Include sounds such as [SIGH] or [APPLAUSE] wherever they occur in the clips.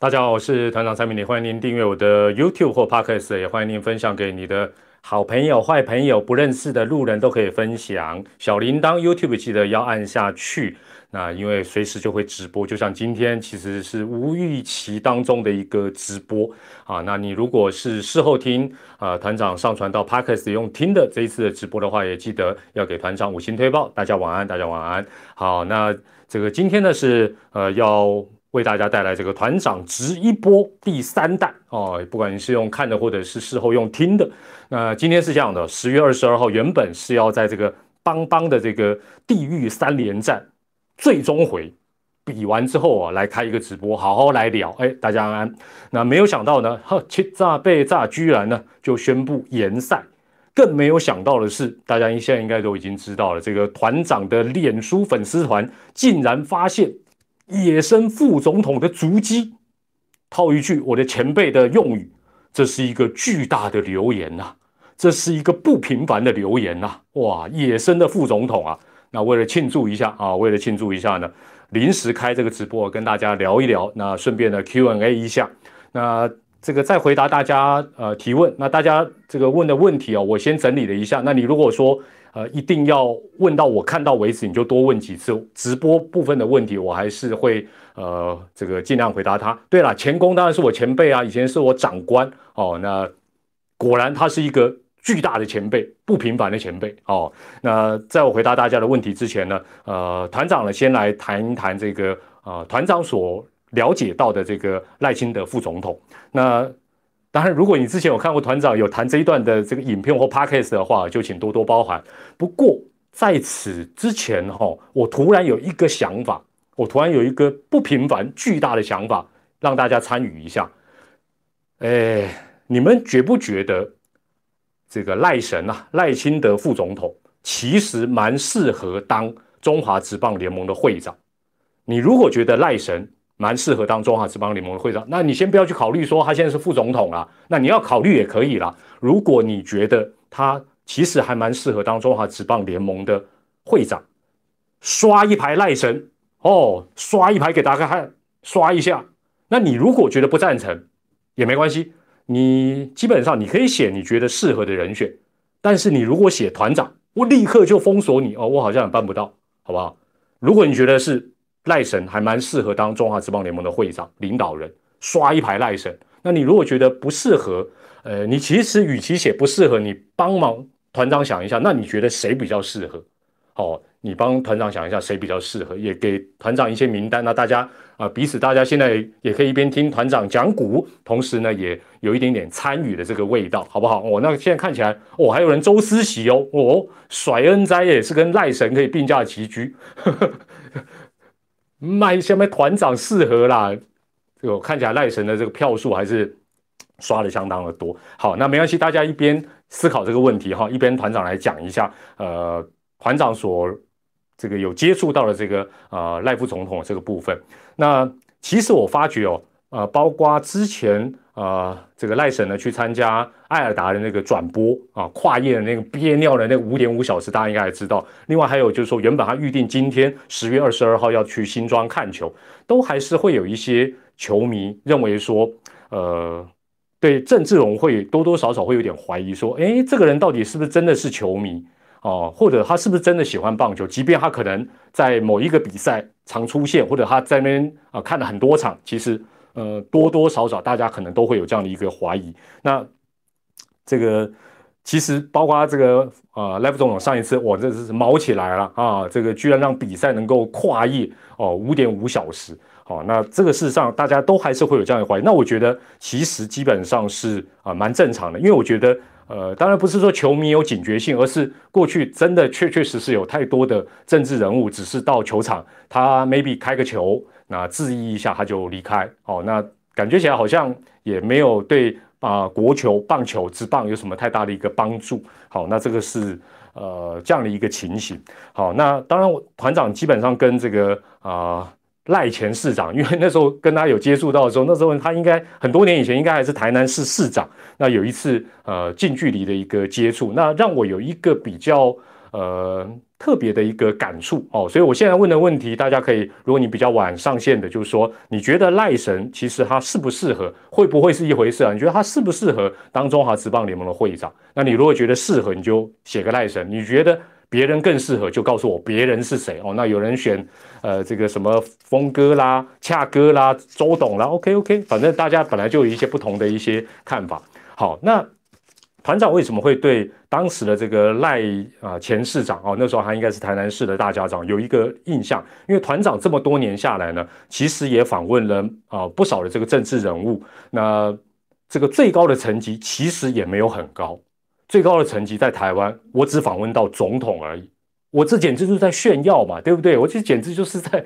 大家好，我是团长蔡明礼，欢迎您订阅我的 YouTube 或 Podcast，也欢迎您分享给你的好朋友、坏朋友、不认识的路人都可以分享。小铃铛 YouTube 记得要按下去，那因为随时就会直播，就像今天其实是无预期当中的一个直播啊。那你如果是事后听啊，团长上传到 Podcast 用听的这一次的直播的话，也记得要给团长五星推报。大家晚安，大家晚安。好，那这个今天呢是呃要。为大家带来这个团长直一波第三弹哦，不管你是用看的或者是事后用听的，那今天是这样的，十月二十二号原本是要在这个邦邦的这个地狱三连战最终回比完之后啊，来开一个直播，好好来聊。哎，大家安安。那没有想到呢，呵，欺诈被诈，居然呢就宣布延赛。更没有想到的是，大家现在应该都已经知道了，这个团长的脸书粉丝团竟然发现。野生副总统的足迹，套一句我的前辈的用语，这是一个巨大的留言呐，这是一个不平凡的留言呐！哇，野生的副总统啊！那为了庆祝一下啊，为了庆祝一下呢，临时开这个直播跟大家聊一聊，那顺便呢 Q&A 一下，那这个再回答大家呃提问，那大家这个问的问题啊，我先整理了一下，那你如果说。呃，一定要问到我看到为止，你就多问几次。直播部分的问题，我还是会呃，这个尽量回答他。对了，前工当然是我前辈啊，以前是我长官哦。那果然他是一个巨大的前辈，不平凡的前辈哦。那在我回答大家的问题之前呢，呃，团长呢先来谈一谈这个呃，团长所了解到的这个赖清德副总统。那当然，如果你之前有看过团长有谈这一段的这个影片或 podcast 的话，就请多多包涵。不过在此之前哈，我突然有一个想法，我突然有一个不平凡、巨大的想法，让大家参与一下。哎，你们觉不觉得这个赖神啊，赖清德副总统其实蛮适合当中华职棒联盟的会长？你如果觉得赖神，蛮适合当中华职棒联盟的会长，那你先不要去考虑说他现在是副总统啊，那你要考虑也可以啦。如果你觉得他其实还蛮适合当中华职棒联盟的会长，刷一排赖神哦，刷一排给大家看，刷一下。那你如果觉得不赞成也没关系，你基本上你可以写你觉得适合的人选，但是你如果写团长，我立刻就封锁你哦，我好像也办不到，好不好？如果你觉得是。赖神还蛮适合当中华职棒联盟的会长、领导人，刷一排赖神。那你如果觉得不适合，呃，你其实与其写不适合，你帮忙团长想一下，那你觉得谁比较适合？哦，你帮团长想一下谁比较适合，也给团长一些名单。那大家啊，彼此大家现在也可以一边听团长讲股，同时呢，也有一点点参与的这个味道，好不好？哦，那现在看起来，哦，还有人周思齐哦，哦，甩恩哉也是跟赖神可以并驾齐驱。卖下面团长适合啦，这个看起来赖神的这个票数还是刷的相当的多。好，那没关系，大家一边思考这个问题哈，一边团长来讲一下，呃，团长所这个有接触到的这个呃赖副总统这个部分。那其实我发觉哦，呃，包括之前。呃，这个赖神呢去参加艾尔达的那个转播啊，跨夜的那个憋尿的那五点五小时，大家应该也知道。另外还有就是说，原本他预定今天十月二十二号要去新庄看球，都还是会有一些球迷认为说，呃，对郑志荣会多多少少会有点怀疑，说，哎，这个人到底是不是真的是球迷哦，或者他是不是真的喜欢棒球？即便他可能在某一个比赛常出现，或者他在那边啊看了很多场，其实。呃，多多少少大家可能都会有这样的一个怀疑。那这个其实包括这个呃，赖副总统上一次我这是毛起来了啊，这个居然让比赛能够跨越哦，五点五小时。好，那这个事实上大家都还是会有这样的怀疑。那我觉得其实基本上是啊蛮正常的，因为我觉得呃，当然不是说球迷有警觉性，而是过去真的确确实实有太多的政治人物，只是到球场他 maybe 开个球。那质疑一下他就离开，哦，那感觉起来好像也没有对啊国球、棒球、之棒有什么太大的一个帮助。好，那这个是呃这样的一个情形。好，那当然我团长基本上跟这个啊赖前市长，因为那时候跟他有接触到的时候，那时候他应该很多年以前应该还是台南市市长。那有一次呃近距离的一个接触，那让我有一个比较呃特别的一个感触哦，所以我现在问的问题，大家可以，如果你比较晚上线的，就是说，你觉得赖神其实他适不适合，会不会是一回事啊？你觉得他适不适合当中华职棒联盟的会长？那你如果觉得适合，你就写个赖神；你觉得别人更适合，就告诉我别人是谁哦。那有人选呃这个什么峰哥啦、恰哥啦、周董啦，OK OK，反正大家本来就有一些不同的一些看法。好，那。团长为什么会对当时的这个赖啊前市长哦，那时候他应该是台南市的大家长有一个印象？因为团长这么多年下来呢，其实也访问了啊不少的这个政治人物。那这个最高的层级其实也没有很高，最高的层级在台湾，我只访问到总统而已。我这简直就是在炫耀嘛，对不对？我这简直就是在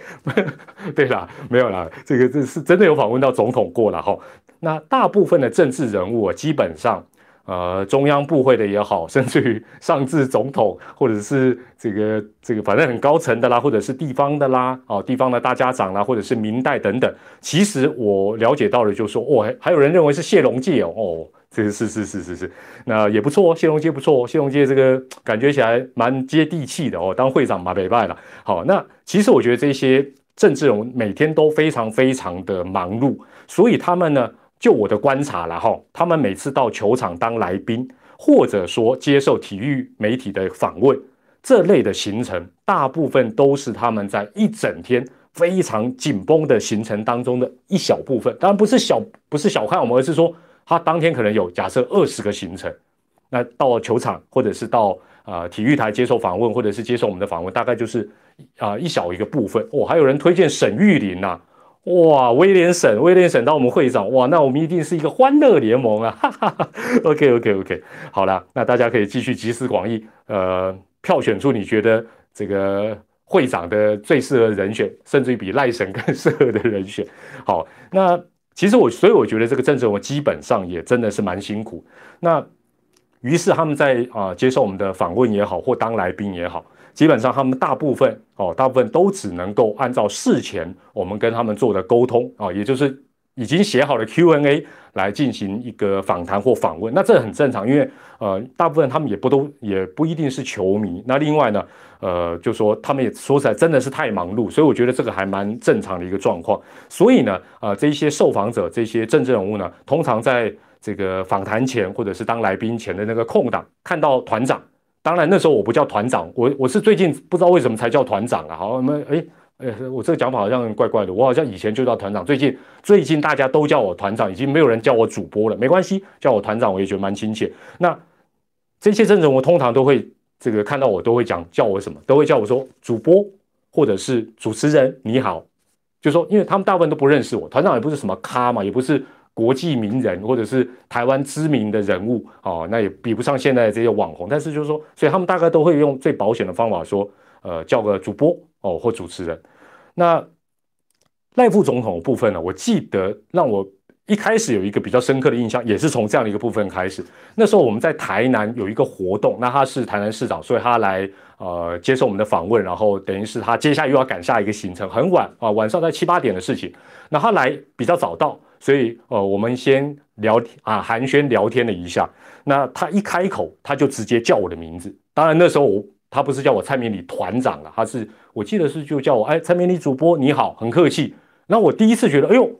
对啦，没有啦，这个这是真的有访问到总统过了哈。那大部分的政治人物啊，基本上。呃，中央部会的也好，[LAUGHS] 甚至于上至总统，或者是这个这个，反正很高层的啦，或者是地方的啦，哦，地方的大家长啦，或者是明代等等。其实我了解到的，就说哦，还有人认为是谢龙介哦，哦，这个是是是是是，那也不错哦，谢龙介不错哦，谢龙介这个 [TSK] 感觉起来蛮接地气的哦，当会长马北拜了。好，那其实我觉得这些政治人每天都非常非常的忙碌，所以他们呢。就我的观察了哈，他们每次到球场当来宾，或者说接受体育媒体的访问，这类的行程，大部分都是他们在一整天非常紧绷的行程当中的一小部分。当然不是小，不是小看我们，而是说他当天可能有假设二十个行程，那到球场或者是到啊体育台接受访问，或者是接受我们的访问，大概就是啊一小一个部分。哦，还有人推荐沈玉林呐。哇，威廉省，威廉省当我们会长，哇，那我们一定是一个欢乐联盟啊！哈哈哈 [LAUGHS] OK OK OK，好了，那大家可以继续集思广益，呃，票选出你觉得这个会长的最适合人选，甚至于比赖神更 [LAUGHS] 适合的人选。好，那其实我，所以我觉得这个政治我基本上也真的是蛮辛苦。那于是他们在啊接受我们的访问也好，或当来宾也好。基本上，他们大部分哦，大部分都只能够按照事前我们跟他们做的沟通啊，也就是已经写好的 Q&A 来进行一个访谈或访问。那这很正常，因为呃，大部分他们也不都也不一定是球迷。那另外呢，呃，就说他们也说起来真的是太忙碌，所以我觉得这个还蛮正常的一个状况。所以呢，啊，这些受访者、这些政治人物呢，通常在这个访谈前或者是当来宾前的那个空档，看到团长。当然那时候我不叫团长，我我是最近不知道为什么才叫团长啊。好，我们哎哎，我这个讲法好像怪怪的。我好像以前就叫团长，最近最近大家都叫我团长，已经没有人叫我主播了。没关系，叫我团长我也觉得蛮亲切。那这些政治我通常都会这个看到我都会讲叫我什么，都会叫我说主播或者是主持人你好，就说因为他们大部分都不认识我，团长也不是什么咖嘛，也不是。国际名人或者是台湾知名的人物哦，那也比不上现在这些网红。但是就是说，所以他们大概都会用最保险的方法说，呃，叫个主播哦或主持人。那赖副总统的部分呢，我记得让我一开始有一个比较深刻的印象，也是从这样的一个部分开始。那时候我们在台南有一个活动，那他是台南市长，所以他来呃接受我们的访问，然后等于是他接下来又要赶下一个行程，很晚啊，晚上在七八点的事情。那他来比较早到。所以，呃，我们先聊天啊，寒暄聊天了一下。那他一开口，他就直接叫我的名字。当然那时候我他不是叫我蔡明礼团长了，他是我记得是就叫我哎蔡明礼主播你好，很客气。那我第一次觉得，哎呦，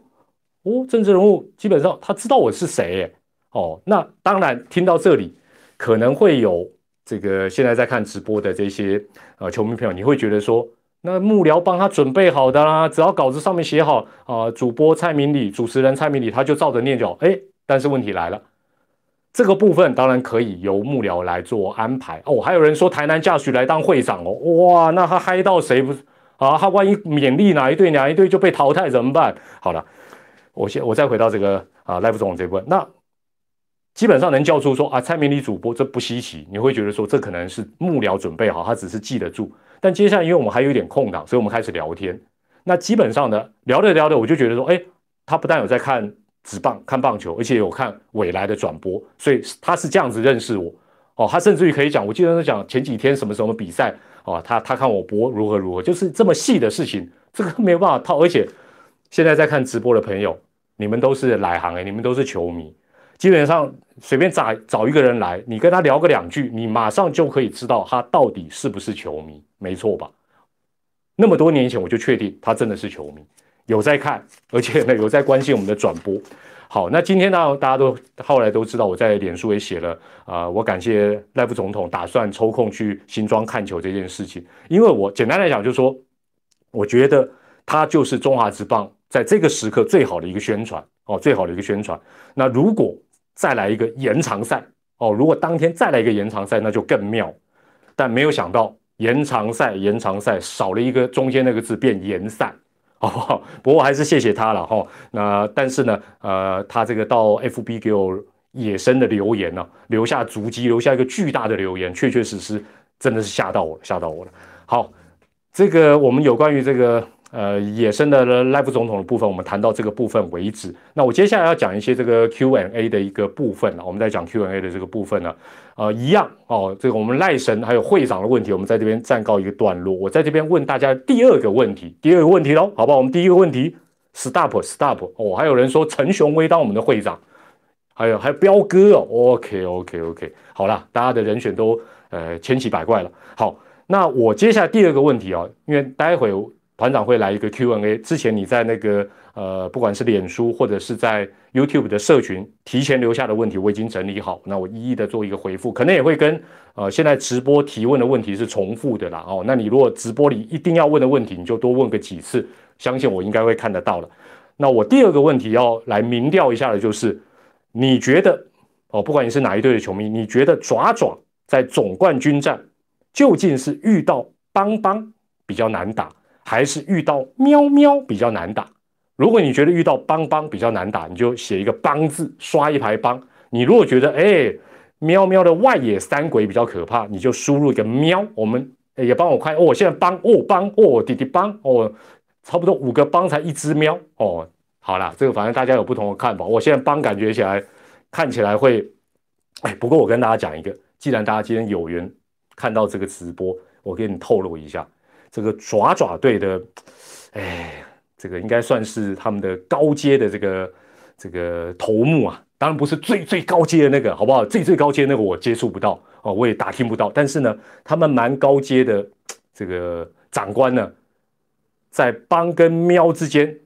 哦，政治人物基本上他知道我是谁，哦，那当然听到这里可能会有这个现在在看直播的这些呃球迷朋友，你会觉得说。那幕僚帮他准备好的啦，只要稿子上面写好啊，主播蔡明理、主持人蔡明理，他就照着念就好。哎，但是问题来了，这个部分当然可以由幕僚来做安排哦。还有人说台南驾许来当会长哦，哇，那他嗨到谁不啊？他万一勉励哪一队哪一队就被淘汰怎么办？好了，我先我再回到这个啊赖副总这部分，那基本上能叫出说啊蔡明理主播这不稀奇，你会觉得说这可能是幕僚准备好，他只是记得住。但接下来，因为我们还有一点空档，所以我们开始聊天。那基本上呢，聊着聊着，我就觉得说，哎，他不但有在看纸棒、看棒球，而且有看未来的转播，所以他是这样子认识我。哦，他甚至于可以讲，我记得他讲前几天什么什么比赛，哦，他他看我播如何如何，就是这么细的事情，这个没有办法套。而且现在在看直播的朋友，你们都是来行哎，你们都是球迷，基本上随便找找一个人来，你跟他聊个两句，你马上就可以知道他到底是不是球迷，没错吧？那么多年前我就确定他真的是球迷，有在看，而且呢有在关心我们的转播。好，那今天呢，大家都后来都知道，我在脸书也写了啊，我感谢赖副总统打算抽空去新庄看球这件事情，因为我简单来讲就是说，我觉得他就是中华职棒在这个时刻最好的一个宣传哦，最好的一个宣传。那如果再来一个延长赛哦，如果当天再来一个延长赛，那就更妙。但没有想到延长赛延长赛少了一个中间那个字，变延赛。好不好？不过还是谢谢他了哈。那但是呢，呃，他这个到 FB 给我野生的留言呢，留下足迹，留下一个巨大的留言，确确实实真的是吓到我了，吓到我了。好，这个我们有关于这个。呃，野生的赖副总统的部分，我们谈到这个部分为止。那我接下来要讲一些这个 Q&A 的一个部分了。我们在讲 Q&A 的这个部分呢，呃，一样哦。这个我们赖神还有会长的问题，我们在这边暂告一个段落。我在这边问大家第二个问题，第二个问题喽，好不好？我们第一个问题，Stop Stop 哦，还有人说陈雄威当我们的会长，还有还有彪哥哦，OK OK OK，好了，大家的人选都呃千奇百怪了。好，那我接下来第二个问题啊，因为待会。团长会来一个 Q&A，之前你在那个呃，不管是脸书或者是在 YouTube 的社群提前留下的问题，我已经整理好，那我一一的做一个回复，可能也会跟呃现在直播提问的问题是重复的啦哦。那你如果直播里一定要问的问题，你就多问个几次，相信我应该会看得到了。那我第二个问题要来明调一下的就是，你觉得哦，不管你是哪一队的球迷，你觉得爪爪在总冠军战究竟是遇到邦邦比较难打？还是遇到喵喵比较难打。如果你觉得遇到邦邦比较难打，你就写一个邦字，刷一排邦。你如果觉得哎喵喵的外野三鬼比较可怕，你就输入一个喵。我们也帮我看哦，我现在邦哦邦哦弟弟邦哦，差不多五个邦才一只喵哦。好啦，这个反正大家有不同的看法。我现在邦感觉起来看起来会哎，不过我跟大家讲一个，既然大家今天有缘看到这个直播，我给你透露一下。这个爪爪队的，哎，这个应该算是他们的高阶的这个这个头目啊，当然不是最最高阶的那个，好不好？最最高阶那个我接触不到哦，我也打听不到。但是呢，他们蛮高阶的这个长官呢，在帮跟喵之间，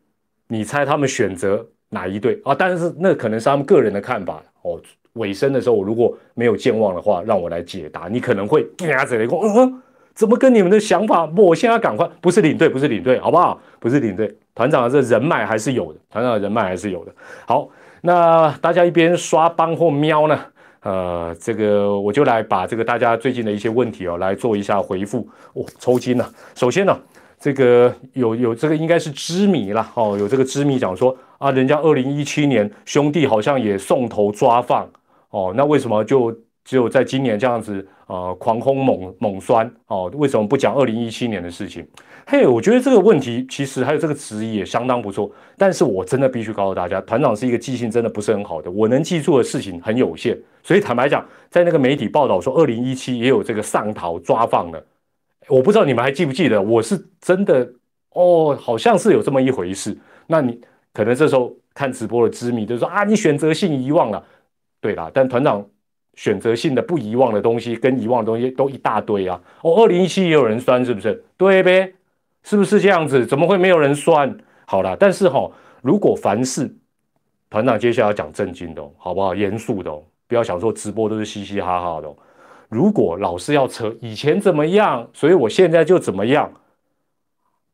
你猜他们选择哪一队啊？但是那可能是他们个人的看法哦。尾声的时候，我如果没有健忘的话，让我来解答，你可能会鸭子雷公，嗯哼。怎么跟你们的想法？我现在赶快，不是领队，不是领队，好不好？不是领队，团长的这人脉还是有的，团长的人脉还是有的。好，那大家一边刷帮或喵呢？呃，这个我就来把这个大家最近的一些问题哦，来做一下回复。哦，抽筋了。首先呢，这个有有这个应该是知迷了哦，有这个知迷讲说啊，人家二零一七年兄弟好像也送头抓放哦，那为什么就？只有在今年这样子，呃，狂轰猛猛酸哦，为什么不讲二零一七年的事情？嘿，我觉得这个问题其实还有这个质疑也相当不错，但是我真的必须告诉大家，团长是一个记性真的不是很好的，我能记住的事情很有限，所以坦白讲，在那个媒体报道说二零一七也有这个上逃抓放的，我不知道你们还记不记得，我是真的哦，好像是有这么一回事。那你可能这时候看直播的知迷就说啊，你选择性遗忘了，对啦，但团长。选择性的不遗忘的东西，跟遗忘的东西都一大堆啊！哦，二零一七也有人酸，是不是？对呗，是不是这样子？怎么会没有人酸？好了，但是哈，如果凡事团长接下来要讲正经的，好不好？严肃的，哦不要想说直播都是嘻嘻哈哈的。如果老是要扯以前怎么样，所以我现在就怎么样，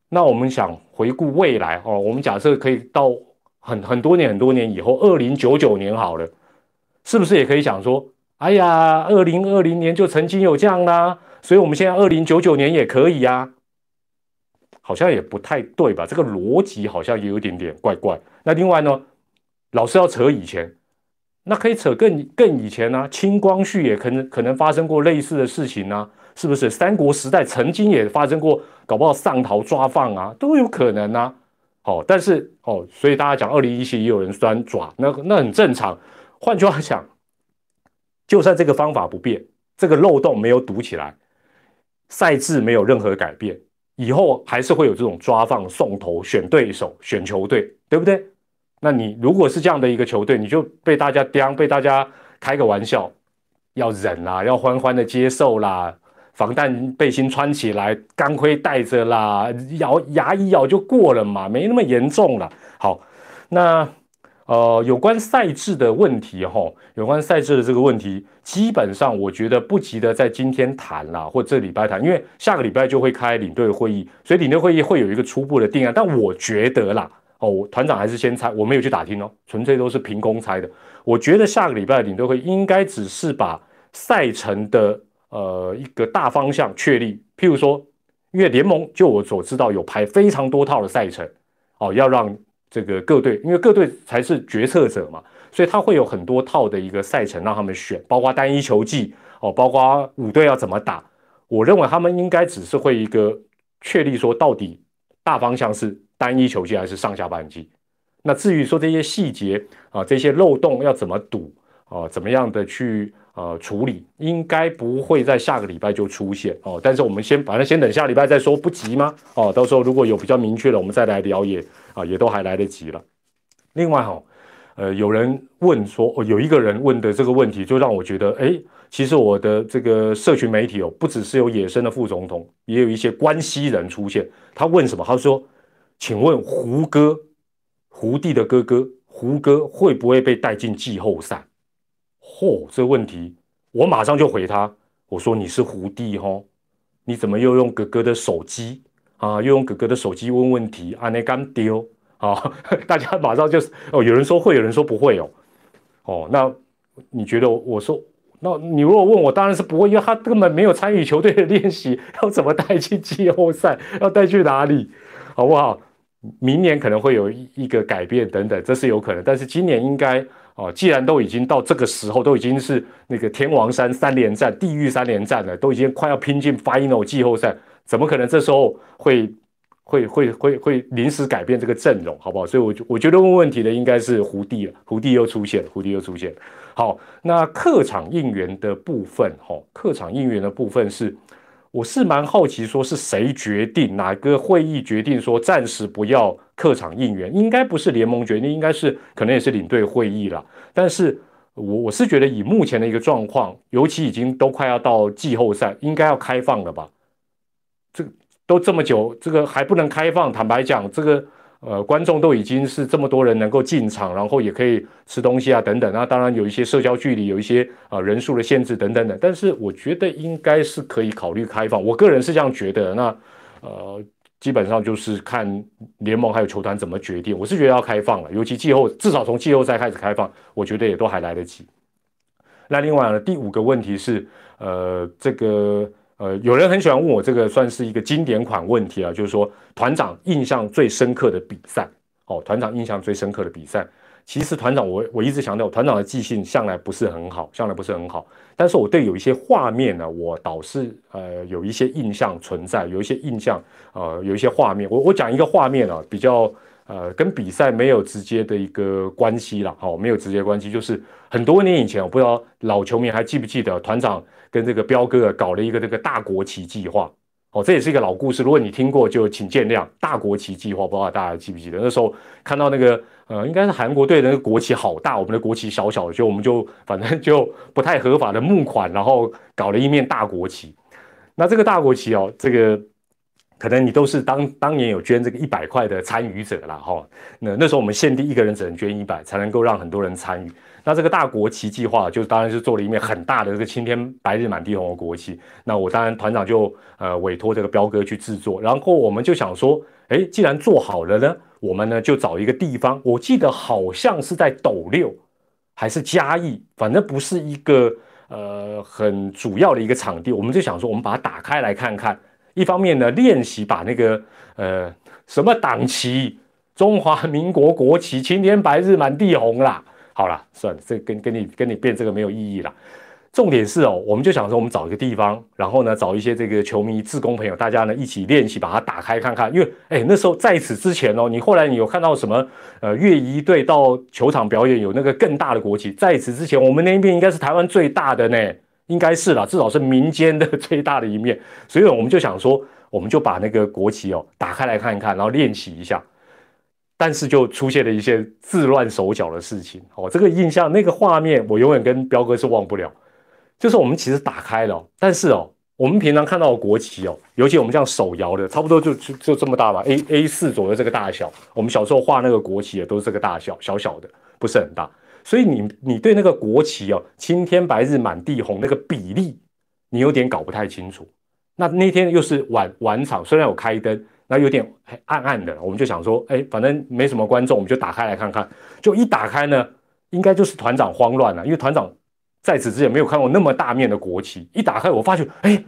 那我们想回顾未来哦，我们假设可以到很很多年很多年以后，二零九九年好了，是不是也可以想说？哎呀，二零二零年就曾经有这样啦，所以我们现在二零九九年也可以呀，好像也不太对吧？这个逻辑好像也有点点怪怪。那另外呢，老是要扯以前，那可以扯更更以前呢？清光绪也可能可能发生过类似的事情呢，是不是？三国时代曾经也发生过，搞不好上逃抓放啊，都有可能啊。好，但是哦，所以大家讲二零一七也有人钻爪，那那很正常。换句话讲。就算这个方法不变，这个漏洞没有堵起来，赛制没有任何改变，以后还是会有这种抓放、送头、选对手、选球队，对不对？那你如果是这样的一个球队，你就被大家刁，被大家开个玩笑，要忍啦，要欢欢的接受啦，防弹背心穿起来，钢盔戴着啦，咬牙一咬就过了嘛，没那么严重了。好，那。呃，有关赛制的问题，哈，有关赛制的这个问题，基本上我觉得不急的在今天谈啦，或这礼拜谈，因为下个礼拜就会开领队会议，所以领队会议会有一个初步的定案。但我觉得啦，哦，团长还是先猜，我没有去打听哦，纯粹都是凭空猜的。我觉得下个礼拜的领队会应该只是把赛程的呃一个大方向确立，譬如说，因为联盟就我所知道有排非常多套的赛程，哦，要让。这个各队，因为各队才是决策者嘛，所以他会有很多套的一个赛程让他们选，包括单一球季哦，包括五队要怎么打。我认为他们应该只是会一个确立说，到底大方向是单一球季还是上下半季。那至于说这些细节啊，这些漏洞要怎么堵啊，怎么样的去呃处理，应该不会在下个礼拜就出现哦。但是我们先反正先等下礼拜再说，不急吗？哦，到时候如果有比较明确的，我们再来聊也。啊，也都还来得及了。另外哈，呃，有人问说，哦，有一个人问的这个问题，就让我觉得，哎，其实我的这个社群媒体哦，不只是有野生的副总统，也有一些关系人出现。他问什么？他说，请问胡歌，胡弟的哥哥，胡歌会不会被带进季后赛？嚯，这个问题，我马上就回他，我说你是胡弟哈，你怎么又用哥哥的手机？啊，又用哥哥的手机问问题，啊，那刚丢啊，[LAUGHS] 大家马上就是哦，有人说会，有人说不会哦，哦，那你觉得我说，那你如果问我，当然是不会，因为他根本没有参与球队的练习，要怎么带去季后赛，要带去哪里，好不好？明年可能会有一个改变等等，这是有可能，但是今年应该哦，既然都已经到这个时候，都已经是那个天王山三连战、地狱三连战了，都已经快要拼进 final 季后赛。怎么可能这时候会会会会会临时改变这个阵容，好不好？所以，我我觉得问问题的应该是胡弟了。胡弟又出现了，胡弟又出现。好，那客场应援的部分，哈，客场应援的部分是，我是蛮好奇，说是谁决定哪个会议决定说暂时不要客场应援？应该不是联盟决定，应该是可能也是领队会议了。但是我我是觉得以目前的一个状况，尤其已经都快要到季后赛，应该要开放了吧？这都这么久，这个还不能开放。坦白讲，这个呃，观众都已经是这么多人能够进场，然后也可以吃东西啊，等等。那当然有一些社交距离，有一些啊人数的限制等等的。但是我觉得应该是可以考虑开放。我个人是这样觉得。那呃，基本上就是看联盟还有球团怎么决定。我是觉得要开放了，尤其季后至少从季后赛开始开放，我觉得也都还来得及。那另外呢，第五个问题是呃，这个。呃，有人很喜欢问我这个，算是一个经典款问题啊，就是说团长印象最深刻的比赛，哦，团长印象最深刻的比赛，其实团长我我一直强调，团长的记性向来不是很好，向来不是很好，但是我对有一些画面呢，我倒是呃有一些印象存在，有一些印象，呃，有一些画面，我我讲一个画面啊，比较呃跟比赛没有直接的一个关系了，好，没有直接关系，就是很多年以前，我不知道老球迷还记不记得团长。跟这个彪哥搞了一个这个大国旗计划，哦，这也是一个老故事。如果你听过，就请见谅。大国旗计划，不知道大家记不记得？那时候看到那个呃，应该是韩国队的那个国旗好大，我们的国旗小小的，就我们就反正就不太合法的募款，然后搞了一面大国旗。那这个大国旗哦，这个可能你都是当当年有捐这个一百块的参与者了哈。那那时候我们限定一个人只能捐一百，才能够让很多人参与。那这个大国旗计划，就当然是做了一面很大的这个青天白日满地红的国旗。那我当然团长就呃委托这个彪哥去制作，然后我们就想说，哎，既然做好了呢，我们呢就找一个地方，我记得好像是在斗六还是嘉义，反正不是一个呃很主要的一个场地，我们就想说，我们把它打开来看看，一方面呢练习把那个呃什么党旗，中华民国国旗，青天白日满地红啦。好了，算了，这跟跟你跟你变这个没有意义了。重点是哦，我们就想说，我们找一个地方，然后呢，找一些这个球迷、志工朋友，大家呢一起练习，把它打开看看。因为，哎，那时候在此之前哦，你后来你有看到什么？呃，乐仪队到球场表演有那个更大的国旗。在此之前，我们那一面应该是台湾最大的呢，应该是啦，至少是民间的最大的一面。[LAUGHS] 所以我们就想说，我们就把那个国旗哦打开来看一看，然后练习一下。但是就出现了一些自乱手脚的事情。哦，这个印象那个画面，我永远跟彪哥是忘不了。就是我们其实打开了，但是哦，我们平常看到的国旗哦，尤其我们这样手摇的，差不多就就就这么大吧，A A 四左右这个大小。我们小时候画那个国旗也都是这个大小，小小的，不是很大。所以你你对那个国旗哦，青天白日满地红那个比例，你有点搞不太清楚。那那天又是晚晚场，虽然有开灯，那有点暗暗的，我们就想说，哎，反正没什么观众，我们就打开来看看。就一打开呢，应该就是团长慌乱了，因为团长在此之前没有看过那么大面的国旗。一打开，我发觉，哎，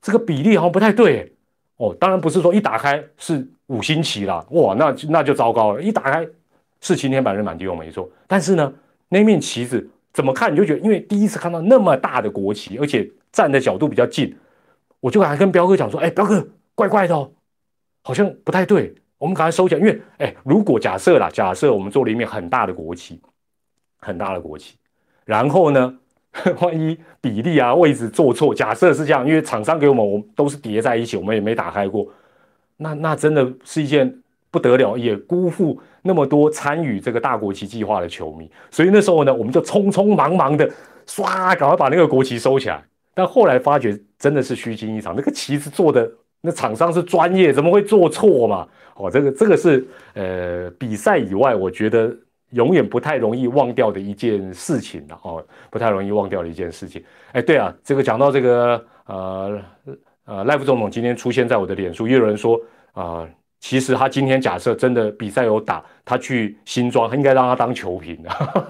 这个比例好像不太对。哦，当然不是说一打开是五星旗啦，哇，那那就糟糕了。一打开是青天白日满地红，没错。但是呢，那面旗子怎么看你就觉得，因为第一次看到那么大的国旗，而且站的角度比较近。我就还跟彪哥讲说，哎，彪哥，怪怪的哦，好像不太对，我们赶快收起来。因为，哎，如果假设啦，假设我们做了一面很大的国旗，很大的国旗，然后呢，[LAUGHS] 万一比例啊、位置做错，假设是这样，因为厂商给我们，我们都是叠在一起，我们也没打开过，那那真的是一件不得了，也辜负那么多参与这个大国旗计划的球迷。所以那时候呢，我们就匆匆忙忙的唰，赶快把那个国旗收起来。但后来发觉真的是虚惊一场，那个旗子做的那厂商是专业，怎么会做错嘛？哦，这个这个是呃比赛以外，我觉得永远不太容易忘掉的一件事情的哦，不太容易忘掉的一件事情。哎，对啊，这个讲到这个呃呃赖副总统今天出现在我的脸书，也有人说啊，其实他今天假设真的比赛有打，他去新庄应该让他当球评，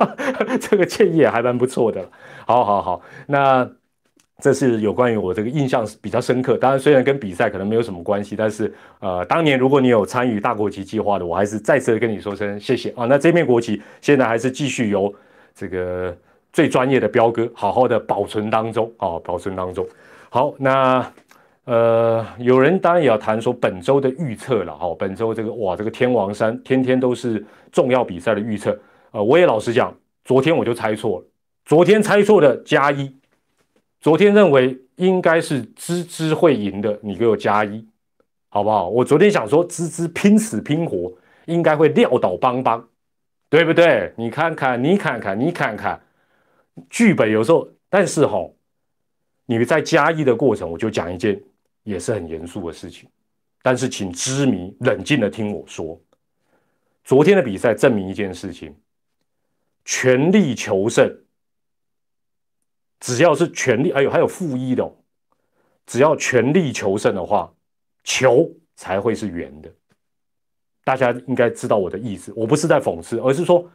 [LAUGHS] 这个建议也还蛮不错的。好好好，那。这是有关于我这个印象比较深刻。当然，虽然跟比赛可能没有什么关系，但是呃，当年如果你有参与大国旗计划的，我还是再次跟你说声谢谢啊。那这面国旗现在还是继续由这个最专业的彪哥好好的保存当中啊，保存当中。好，那呃，有人当然也要谈说本周的预测了哈。本周这个哇，这个天王山天天都是重要比赛的预测。呃，我也老实讲，昨天我就猜错了，昨天猜错的加一。昨天认为应该是芝芝会赢的，你给我加一，好不好？我昨天想说芝芝拼死拼活，应该会撂倒邦邦，对不对？你看看，你看看，你看看，剧本有时候，但是哈，你在加一的过程，我就讲一件也是很严肃的事情，但是请知迷冷静的听我说，昨天的比赛证明一件事情，全力求胜。只要是全力，哎呦，还有负一的，只要全力求胜的话，球才会是圆的。大家应该知道我的意思，我不是在讽刺，而是说，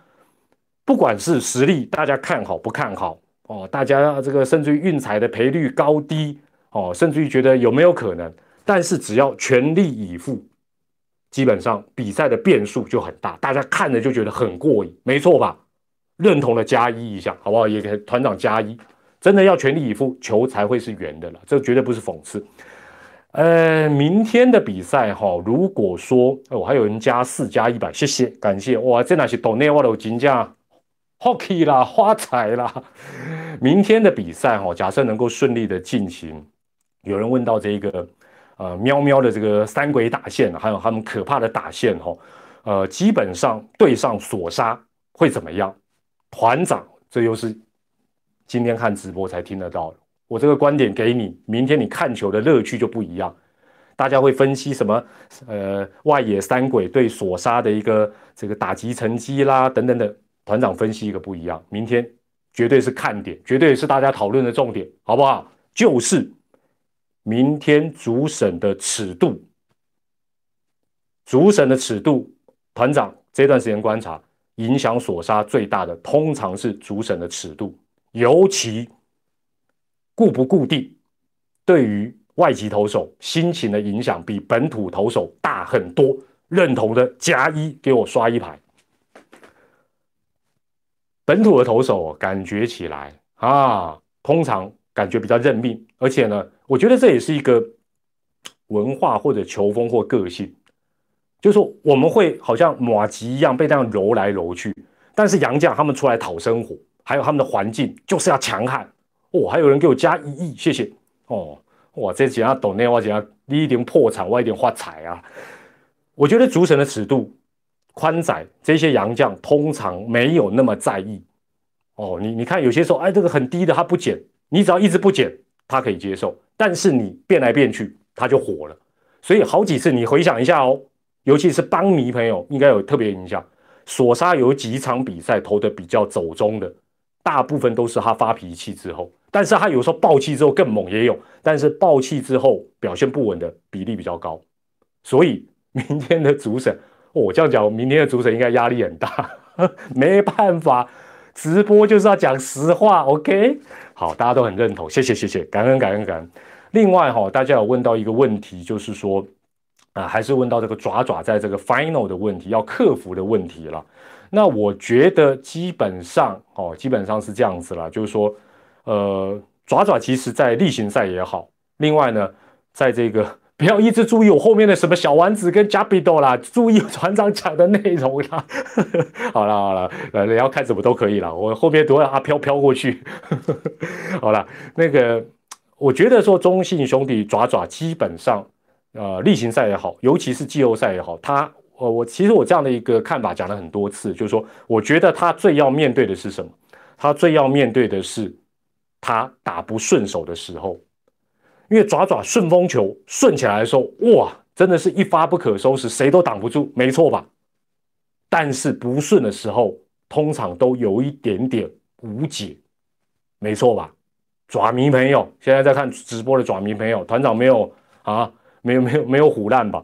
不管是实力，大家看好不看好哦，大家这个甚至于运彩的赔率高低哦，甚至于觉得有没有可能，但是只要全力以赴，基本上比赛的变数就很大，大家看着就觉得很过瘾，没错吧？认同的加一一下，好不好？也给团长加一。真的要全力以赴，球才会是圆的了。这绝对不是讽刺。呃，明天的比赛哈，如果说哦，还有人加四加一百，谢谢，感谢哇！这那些岛内我的金价 hockey 啦，花彩啦。明天的比赛哈，假设能够顺利的进行，有人问到这个呃喵喵的这个三鬼打线，还有他们可怕的打线哈，呃，基本上对上索杀会怎么样？团长，这又是。今天看直播才听得到的我这个观点给你，明天你看球的乐趣就不一样。大家会分析什么？呃，外野三鬼对索杀的一个这个打击成绩啦，等等等。团长分析一个不一样，明天绝对是看点，绝对是大家讨论的重点，好不好？就是明天主审的尺度，主审的尺度，团长这段时间观察，影响所杀最大的，通常是主审的尺度。尤其固不固定，对于外籍投手心情的影响比本土投手大很多。认同的加一，给我刷一排。本土的投手感觉起来啊，通常感觉比较认命，而且呢，我觉得这也是一个文化或者球风或个性，就是说我们会好像马吉一样被那样揉来揉去，但是杨将他们出来讨生活。还有他们的环境就是要强悍哦，还有人给我加一亿，谢谢哦，哇，这几下懂内，我讲你一点破产，我一点发财啊。我觉得主审的尺度宽窄这些洋将通常没有那么在意。哦，你你看有些时候，哎，这个很低的他不减，你只要一直不减，他可以接受。但是你变来变去，他就火了。所以好几次你回想一下哦，尤其是邦迷朋友应该有特别印象。索沙有几场比赛投的比较走中的，大部分都是他发脾气之后，但是他有时候爆气之后更猛也有，但是爆气之后表现不稳的比例比较高，所以明天的主审，我这样讲，明天的主审应该压力很大，[LAUGHS] 没办法，直播就是要讲实话，OK，好，大家都很认同，谢谢谢谢，感恩感恩感恩。另外哈，大家有问到一个问题，就是说。啊，还是问到这个爪爪在这个 final 的问题，要克服的问题了。那我觉得基本上哦，基本上是这样子了，就是说，呃，爪爪其实在例行赛也好，另外呢，在这个 [LAUGHS] 不要一直注意我后面的什么小丸子跟加比多啦，注意船长讲的内容啦。[LAUGHS] 好了好了，呃，你要看什么都可以了，我后面都要啊飘飘过去。[LAUGHS] 好了，那个我觉得说中信兄弟爪爪基本上。呃，例行赛也好，尤其是季后赛也好，他，呃，我其实我这样的一个看法讲了很多次，就是说，我觉得他最要面对的是什么？他最要面对的是他打不顺手的时候，因为爪爪顺风球顺起来的时候，哇，真的是一发不可收拾，谁都挡不住，没错吧？但是不顺的时候，通常都有一点点无解，没错吧？爪迷朋友，现在在看直播的爪迷朋友，团长没有啊？没有没有没有虎烂吧？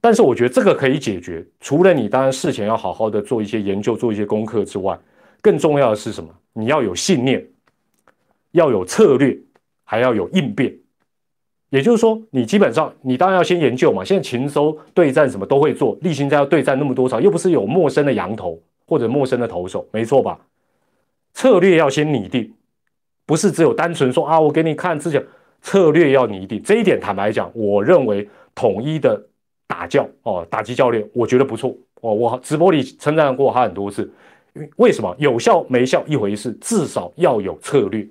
但是我觉得这个可以解决。除了你当然事前要好好的做一些研究、做一些功课之外，更重要的是什么？你要有信念，要有策略，还要有应变。也就是说，你基本上你当然要先研究嘛。现在禽州对战什么都会做，例行赛要对战那么多场，又不是有陌生的羊头或者陌生的投手，没错吧？策略要先拟定，不是只有单纯说啊，我给你看之前。策略要拟定，这一点坦白讲，我认为统一的打教哦，打击教练，我觉得不错哦。我直播里称赞过他很多次，因为为什么有效没效一回事，至少要有策略，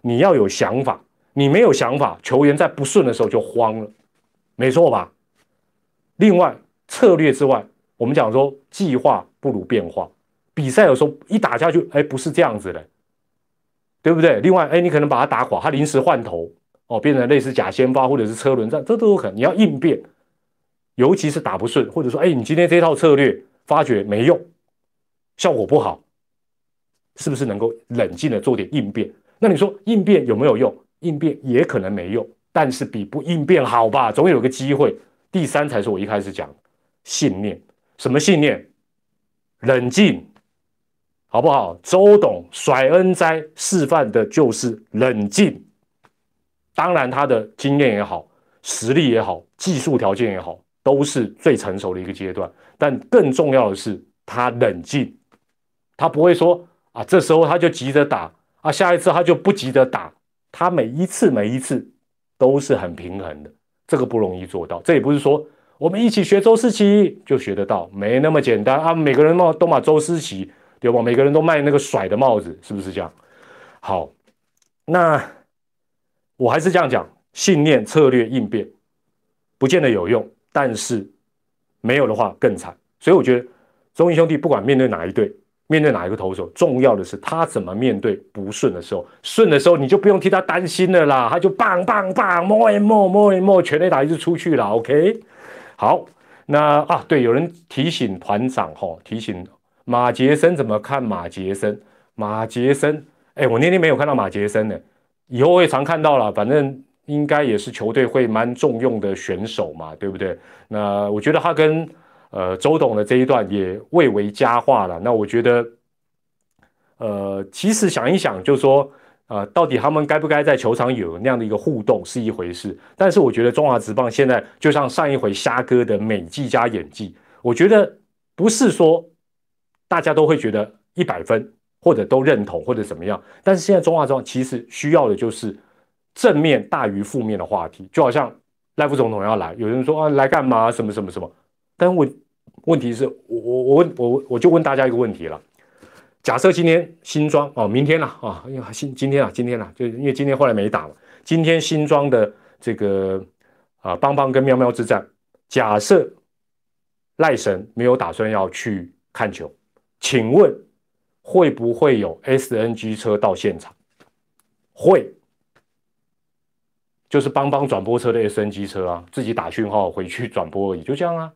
你要有想法，你没有想法，球员在不顺的时候就慌了，没错吧？另外，策略之外，我们讲说计划不如变化，比赛有时候一打下去，哎，不是这样子的，对不对？另外，哎，你可能把他打垮，他临时换头。哦，变成类似假先发或者是车轮战，这都有可能。你要应变，尤其是打不顺，或者说，哎，你今天这套策略发觉没用，效果不好，是不是能够冷静的做点应变？那你说应变有没有用？应变也可能没用，但是比不应变好吧？总有个机会。第三才是我一开始讲信念，什么信念？冷静，好不好？周董甩恩哉示范的就是冷静。当然，他的经验也好，实力也好，技术条件也好，都是最成熟的一个阶段。但更重要的是，他冷静，他不会说啊，这时候他就急着打啊，下一次他就不急着打。他每一次每一次都是很平衡的，这个不容易做到。这也不是说我们一起学周思齐就学得到，没那么简单啊。每个人都都把周思齐对吧？每个人都卖那个甩的帽子，是不是这样？好，那。我还是这样讲，信念、策略、应变，不见得有用，但是没有的话更惨。所以我觉得中英兄弟不管面对哪一队，面对哪一个投手，重要的是他怎么面对不顺的时候。顺的时候你就不用替他担心了啦，他就棒棒棒，摸一摸，摸一摸，全垒打一直出去了。OK，好，那啊，对，有人提醒团长哈，提醒马杰森怎么看马杰森？马杰森，哎，我那天没有看到马杰森呢。以后会常看到了，反正应该也是球队会蛮重用的选手嘛，对不对？那我觉得他跟呃周董的这一段也未为佳话了。那我觉得，呃，其实想一想，就是说呃，到底他们该不该在球场有那样的一个互动是一回事。但是我觉得中华职棒现在就像上一回虾哥的美技加演技，我觉得不是说大家都会觉得一百分。或者都认同，或者怎么样？但是现在中华中其实需要的就是正面大于负面的话题，就好像赖副总统要来，有人说啊来干嘛？什么什么什么？但问问题是我我我问我我就问大家一个问题了：假设今天新庄哦，明天了啊，因为新今天啊，今天了，就因为今天后来没打嘛。今天新庄的这个啊邦邦跟喵喵之战，假设赖神没有打算要去看球，请问会不会有 SNG 车到现场？会，就是帮帮转播车的 SNG 车啊，自己打讯号回去转播而已，就这样啊。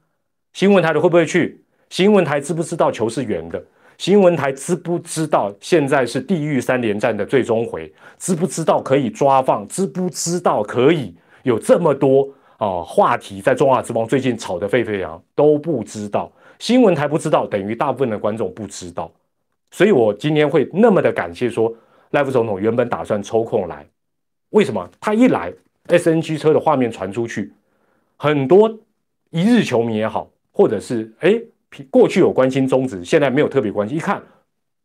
新闻台的会不会去？新闻台知不知道球是圆的？新闻台知不知道现在是地狱三连战的最终回？知不知道可以抓放？知不知道可以有这么多啊话题在中华之邦最近吵得沸沸扬？都不知道，新闻台不知道，等于大部分的观众不知道。所以我今天会那么的感谢说，赖副总统原本打算抽空来，为什么？他一来，SNG 车的画面传出去，很多一日球迷也好，或者是哎。过去有关心中止，现在没有特别关心。一看，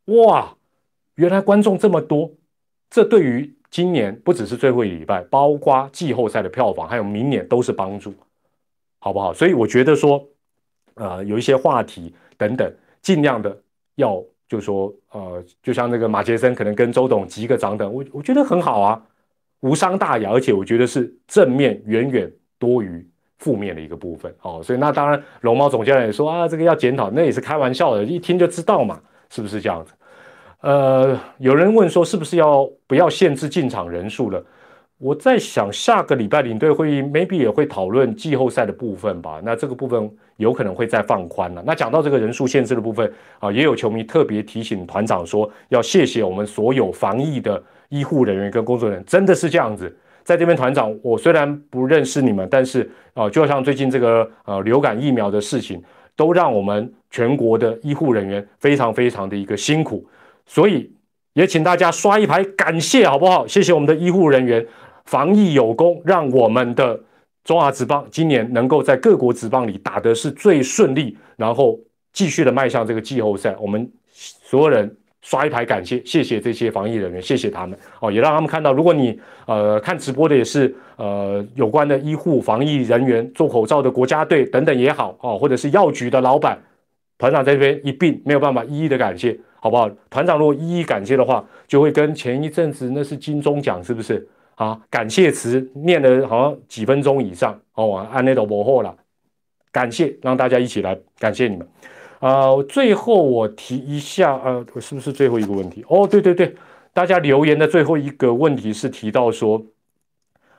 哇，原来观众这么多，这对于今年不只是最后一个礼拜，包括季后赛的票房，还有明年都是帮助，好不好？所以我觉得说，呃，有一些话题等等，尽量的要就说，呃，就像那个马杰森可能跟周董击个掌等，我我觉得很好啊，无伤大雅，而且我觉得是正面远远多于。负面的一个部分哦，所以那当然，龙猫总教练也说啊，这个要检讨，那也是开玩笑的，一听就知道嘛，是不是这样子？呃，有人问说，是不是要不要限制进场人数了？我在想，下个礼拜领队会议 maybe 也会讨论季后赛的部分吧。那这个部分有可能会再放宽了。那讲到这个人数限制的部分啊，也有球迷特别提醒团长说，要谢谢我们所有防疫的医护人员跟工作人员，真的是这样子。在这边，团长，我虽然不认识你们，但是啊，就像最近这个呃流感疫苗的事情，都让我们全国的医护人员非常非常的一个辛苦，所以也请大家刷一排感谢，好不好？谢谢我们的医护人员，防疫有功，让我们的中华职棒今年能够在各国职棒里打的是最顺利，然后继续的迈向这个季后赛，我们所有人。刷一排感谢，谢谢这些防疫人员，谢谢他们哦，也让他们看到，如果你呃看直播的也是呃有关的医护防疫人员做口罩的国家队等等也好哦，或者是药局的老板，团长在这边一并没有办法一一的感谢，好不好？团长如果一一感谢的话，就会跟前一阵子那是金钟奖是不是啊？感谢词念了好像几分钟以上哦，按那都不货了，感谢让大家一起来感谢你们。啊，最后我提一下，呃，是不是最后一个问题？哦，对对对，大家留言的最后一个问题是提到说，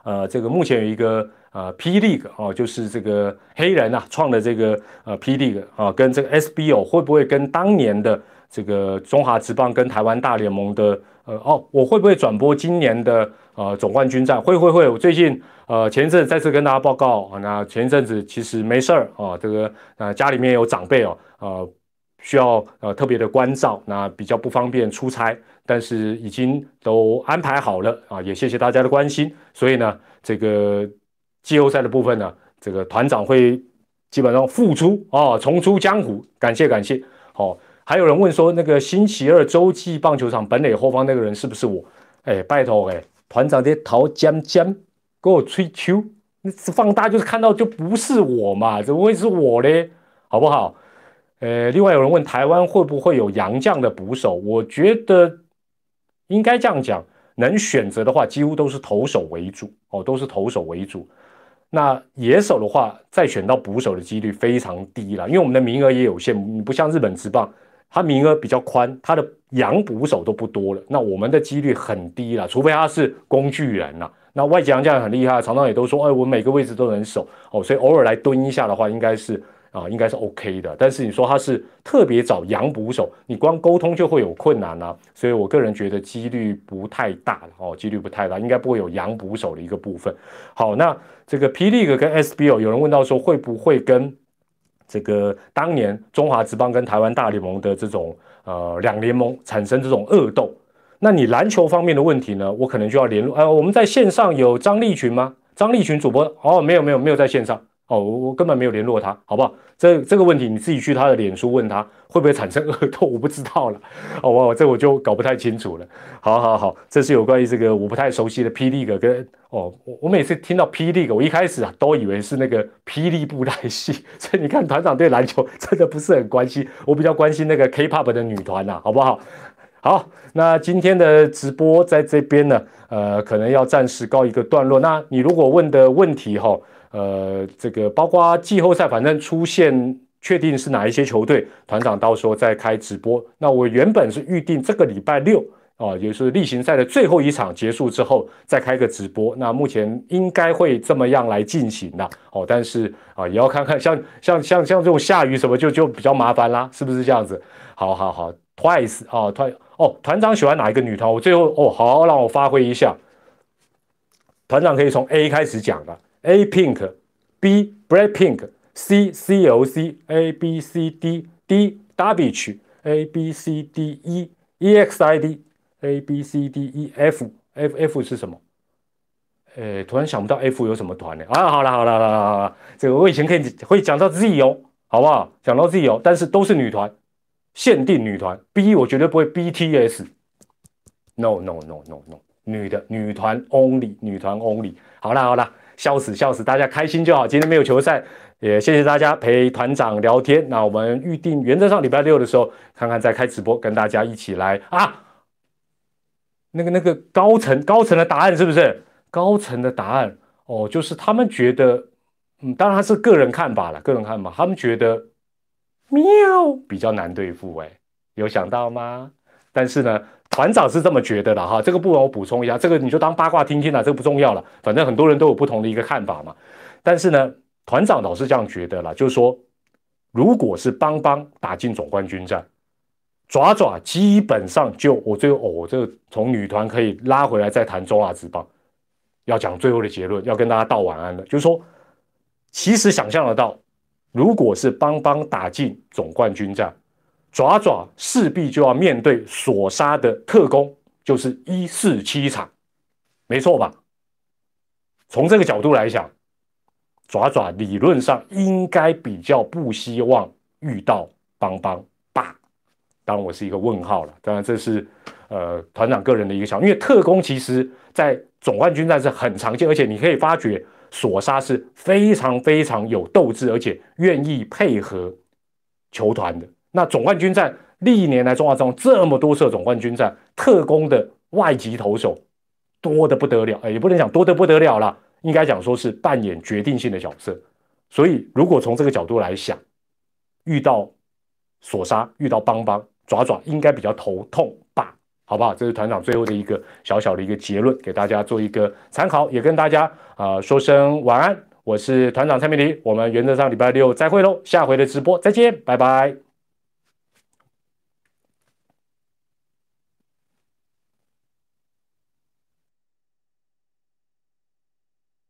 呃，这个目前有一个呃 P League 哦，就是这个黑人啊创的这个呃 P League 啊，跟这个 SBO 会不会跟当年的这个中华职棒跟台湾大联盟的呃哦，我会不会转播今年的呃总冠军战？会会会，我最近。呃，前一阵再次跟大家报告啊，那前一阵子其实没事儿啊，这个呃家里面有长辈哦，呃需要呃特别的关照，那比较不方便出差，但是已经都安排好了啊，也谢谢大家的关心，所以呢，这个季后赛的部分呢，这个团长会基本上复出啊，重出江湖，感谢感谢。好，还有人问说，那个星期二洲际棒球场本垒后方那个人是不是我？哎，拜托哎，团长的桃江江。给我吹球，你放大就是看到就不是我嘛？怎么会是我嘞？好不好？呃，另外有人问台湾会不会有洋将的捕手？我觉得应该这样讲，能选择的话，几乎都是投手为主哦，都是投手为主。那野手的话，再选到捕手的几率非常低了，因为我们的名额也有限，不像日本职棒，它名额比较宽，它的洋捕手都不多了。那我们的几率很低了，除非他是工具人了。那外籍洋将很厉害，常常也都说，哎，我每个位置都能守哦，所以偶尔来蹲一下的话，应该是啊，应该是 OK 的。但是你说他是特别找洋捕手，你光沟通就会有困难啊，所以我个人觉得几率不太大哦，几率不太大，应该不会有洋捕手的一个部分。好，那这个霹雳 e 跟 SBO 有人问到说，会不会跟这个当年中华职棒跟台湾大联盟的这种呃两联盟产生这种恶斗？那你篮球方面的问题呢？我可能就要联络。呃，我们在线上有张立群吗？张立群主播？哦，没有没有没有在线上。哦，我我根本没有联络他，好不好？这这个问题你自己去他的脸书问他，会不会产生 [LAUGHS] 恶斗？我不知道了。哦，我这我就搞不太清楚了。好好好，这是有关于这个我不太熟悉的霹雳哥跟哦，我我每次听到霹雳哥，我一开始啊都以为是那个霹雳布袋戏。[LAUGHS] 所以你看团长对篮球真的不是很关心，我比较关心那个 K-pop 的女团呐，好不好？好，那今天的直播在这边呢，呃，可能要暂时告一个段落。那你如果问的问题哈，呃，这个包括季后赛，反正出现确定是哪一些球队，团长到时候再开直播。那我原本是预定这个礼拜六啊，也就是例行赛的最后一场结束之后再开个直播。那目前应该会这么样来进行的哦，但是啊，也要看看像像像像这种下雨什么就就比较麻烦啦，是不是这样子？好好好，Twice 啊，团哦，团长喜欢哪一个女团？我最后哦，好让我发挥一下。团长可以从 A 开始讲的，A Pink，B Black Pink，C C L C，A B C D，D W H，A B C D E，E X I D，A B C D E F，F F 是什么？诶，突然想不到 F 有什么团呢？啊，好了好了好了好了，这个我以前可以会讲到 Z 哦，好不好？讲到 Z 哦，但是都是女团，限定女团。B 我绝对不会 B T S，No No No No No。女的女团 only，女团 only。好啦好啦，笑死笑死，大家开心就好。今天没有球赛，也谢谢大家陪团长聊天。那我们预定原则上礼拜六的时候，看看再开直播，跟大家一起来啊。那个那个高层高层的答案是不是？高层的答案哦，就是他们觉得，嗯，当然是个人看法了，个人看法。他们觉得喵比较难对付，哎，有想到吗？但是呢。团长是这么觉得的哈，这个部分我补充一下，这个你就当八卦听听了，这个不重要了，反正很多人都有不同的一个看法嘛。但是呢，团长老是这样觉得了，就是说，如果是邦邦打进总冠军战，爪爪基本上就我最后哦，我这个从女团可以拉回来再谈中华之棒，要讲最后的结论，要跟大家道晚安了，就是说，其实想象得到，如果是邦邦打进总冠军战。爪爪势必就要面对索杀的特工，就是一四七场，没错吧？从这个角度来讲，爪爪理论上应该比较不希望遇到邦邦吧。当然，我是一个问号了。当然，这是呃团长个人的一个想法，因为特工其实在总冠军战是很常见，而且你可以发觉索杀是非常非常有斗志，而且愿意配合球团的。那总冠军战历年来中华中这么多次总冠军战，特工的外籍投手多的不得了，哎，也不能讲多的不得了了，应该讲说是扮演决定性的角色。所以如果从这个角度来想，遇到索杀，遇到邦邦爪爪，应该比较头痛吧？好不好？这是团长最后的一个小小的一个结论，给大家做一个参考，也跟大家啊说声晚安。我是团长蔡明黎，我们原则上礼拜六再会喽，下回的直播再见，拜拜。